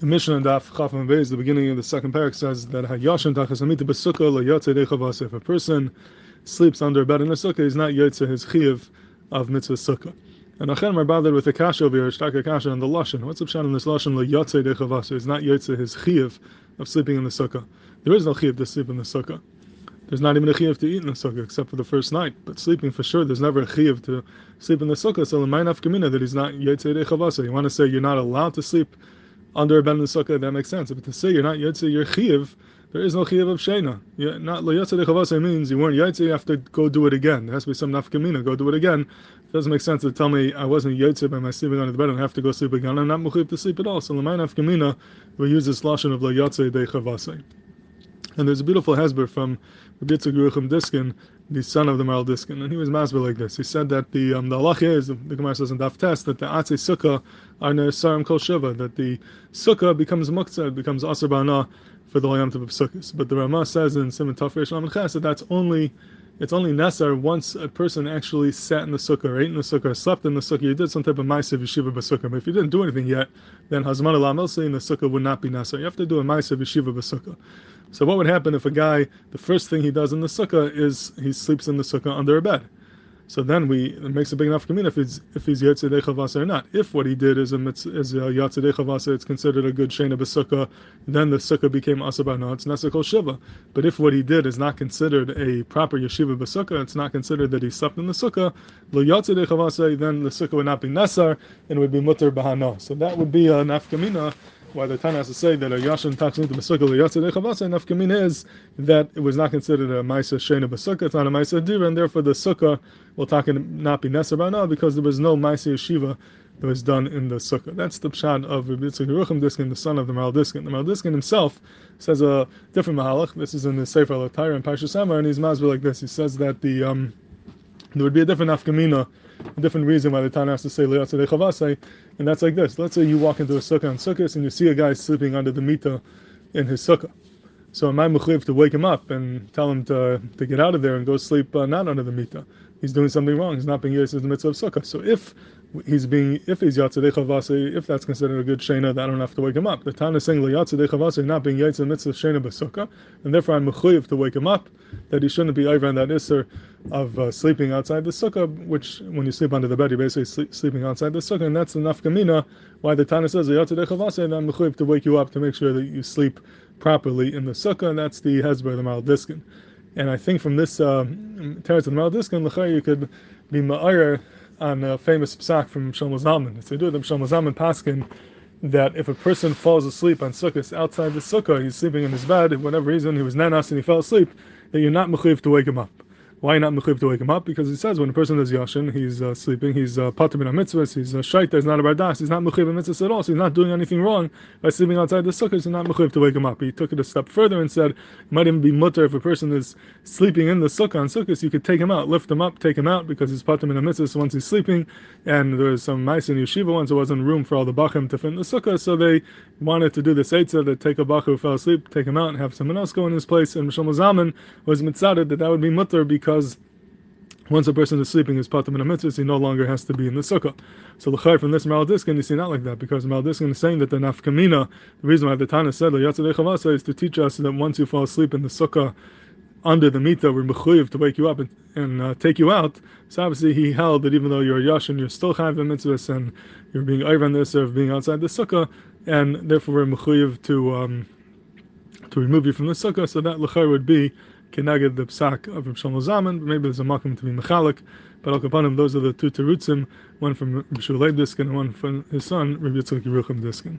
The Mishnah in Daf Chaf and Beis, the beginning of the second parak says that Hayashin Tachas Amita B'Sukkah LaYotze Dechavas. If a person sleeps under a bed in a sukkah, he's not Yotze his chiyuv of mitzvah sukkah. And Achem are bothered with the kasha over here, Shtaka kasha on the lashon. What's up, in this lashon LaYotze Dechavas? He's not Yotze his chiyuv of sleeping in the sukkah. There is no chiyuv to sleep in the sukkah. There's not even a chiyuv to eat in the sukkah except for the first night. But sleeping for sure, there's never a chiyuv to sleep in the sukkah. So the mainaf kamina that he's not Yotze Dechavas. You want to say you're not allowed to sleep under a ben sukkah, that makes sense. But to say you're not yotze, you're chiv, there is no chiv of shena. You're not yotze dechavase means you weren't yotze, you have to go do it again. There has to be some nafkamina, go do it again. It doesn't make sense to tell me I wasn't yotze by my sleeping under the bed and I have to go sleep again. I'm not muchiv to sleep at all. So lamai nafkamina, we use this lashon of lo yotze dechavase. And there's a beautiful hesber from Yitzchak Yerucham Diskin, the son of the Maharil Diskin, and he was masber like this. He said that the um, the halach is the Gemara says in Daf Tes that the Atze Sukkah are Sarim Kol Shiva, that the Sukkah becomes Muktzah, becomes Asr Ba'ana for the Layam of Sukkahs. But the Ramah says in Simon Tafresh Lamed that that's only it's only necessary once a person actually sat in the sukkah, or ate in the sukkah, slept in the sukkah, you did some type of ma'asev yeshiva b'sukkah. But if you didn't do anything yet, then hazman alam in the sukkah would not be necessary. You have to do a ma'asev yeshiva b'sukkah. So what would happen if a guy, the first thing he does in the sukkah is he sleeps in the sukkah under a bed? So then we it makes a big enough community if he's if he's yatzedei chavasa or not. If what he did is a is a chavasa, it's considered a good shena b'sukkah. Then the sukkah became asabana. It's nesakol shiva. But if what he did is not considered a proper yeshiva b'sukkah, it's not considered that he slept in the sukkah. Lo yatzedei chavasa, then the sukkah would not be nesar and would be mutter bahana. So that would be a nafkamina why the Tana has to say that a Yashin talks into Basukah Yatzeh Chavasa, enough kamin is that it was not considered a Maisa Shena Basukah, it's not a Maisa Dira, and therefore the Sukkah will talk and not be Neser now because there was no Maisa Yeshiva that was done in the Sukkah. That's the Pshad of Rabbi Yitzchak Yerucham Diskin, the son of the Maharil Diskin. The Maharil Diskin himself says a different Mahalach. This is in the Sefer Al-Tayr and Parshas Samar, and he's masber like this. He says that the um, there would be a different afkamina a different reason why the Tana has to say Chavasei, and that's like this. Let's say you walk into a sukkah on sukkahs and you see a guy sleeping under the mita in his sukkah. So am I mechuyev to wake him up and tell him to, to get out of there and go sleep uh, not under the mita? He's doing something wrong. He's not being used in the mitzvah of sukkah. So if he's being, if he's yatzadei chavase, if that's considered a good shena, that I don't have to wake him up. The Tana is saying yatzadei chavase, not being yatzad mitzvah of shena b'sukkah, and therefore I'm mechuyev to wake him up, that he shouldn't be over on that isser of uh, sleeping outside the sukkah, which when you sleep under the bed, you're basically sleep, sleeping outside the sukkah, and that's the nafkamina why the Tana says yatzadei chavase, and I'm mechuyev to wake you up to make sure that you sleep properly in the sukkah, and that's the hezbollah the Maharil Diskin. And I think from this uh, Teretz of the Maharil Diskin, you could be ma'ayer on a famous psak from Shlomo Zalman. It's a do them Shlomo Zalman paskin that if a person falls asleep on sukkahs outside the sukkah, he's sleeping in his bed, for whatever reason he was nanas and he fell asleep, that you're not mechuyev to wake him up. Why not mechuyev to wake him up? Because he says when a person is yashin, he's uh, sleeping, he's uh, pater uh, mitzvahs, he's a uh, shaita, he's not a bardas, he's not mechuyev mitzvahs at all, so he's not doing anything wrong by sleeping outside the sukkah, so not mechuyev to wake him up. He took it a step further and said, it might even be mutter if a person is sleeping in the sukkah on sukkahs, you could take him out, lift him up, take him out, because he's patim in a mitzvahs once he's sleeping, and there's some mice in yeshiva once there wasn't room for all the bachim to fit in the sukkah, so they wanted to do this eitzah, that take a bach who fell asleep, take him out, and have someone else go in his place, and Mishal Zaman was mitzaded that that would be mutter because once a person is sleeping his patam a mitzvah, he no longer has to be in the sukkah. So the from this Maharil Diskin, you see not like that, because Maharil Diskin is saying that the nafkamina, the reason why the Tana said Chavasa is to teach us that once you fall asleep in the sukkah under the mita, we're mechuyev to wake you up and, and uh, take you out. So obviously he held that even though you're a yashin, you're still chayv in mitzvahs and you're being over on this of being outside the sukkah, and therefore we're mechuyev to um, to remove you from the sukkah. So that lechayr would be kenaged the psak of Rav Shlomo Zalman, maybe there's a makom to be mechalik, but al kapanim, those are the two terutzim, one from Rishul Diskin and one from his son, Rabbi Yitzchak Yerucham Diskin.